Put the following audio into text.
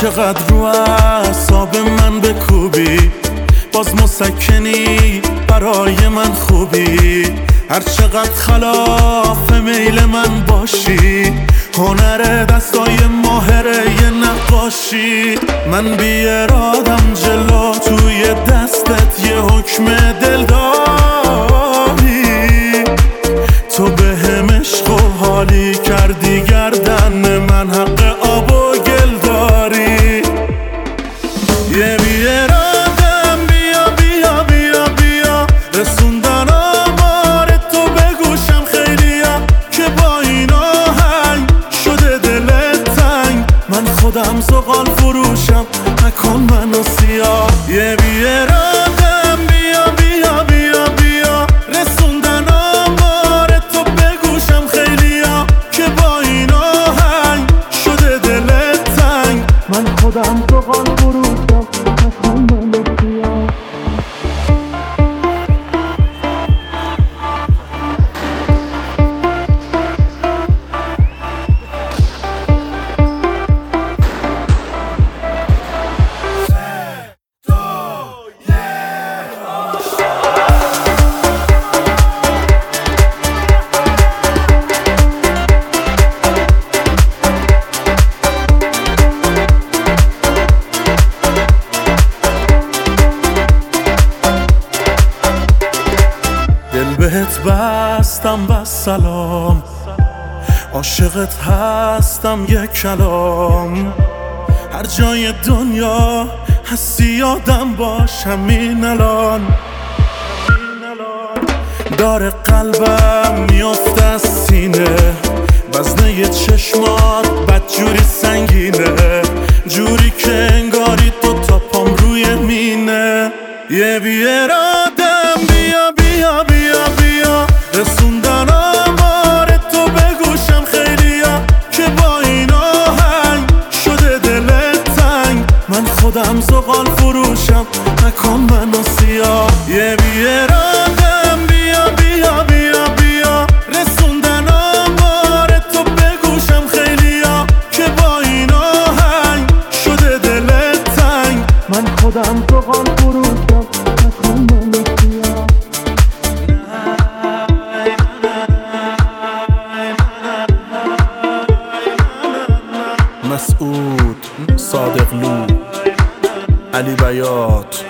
چقدر رو اعصاب من بکوبی؟ باز مسکنی برای من خوبی؟ هر چقدر خلاف میل من باشی هنر دستای ماهره یه نقاشی. من بی ارادم جلو توی دستت یه حکم دل داری تو به هم عشق و حالی کردی گردن خودم زغال فروشم. نکن منو سیاه. یه بی ارادم بیا بیا بیا بیا. رسوندن آمار تو بگوشم خیلیا که با این آهنگ شده دلت تنگ. من خودم بهت بستم و سلام. عاشقت هستم یک کلام. هر جای دنیا هستی یادم باش همین الان. داره قلبم میافته از سینه. وزنه چشمات بد خودم زغال فروشم نکن منو سیاه مسعود صادقلو علی بیات.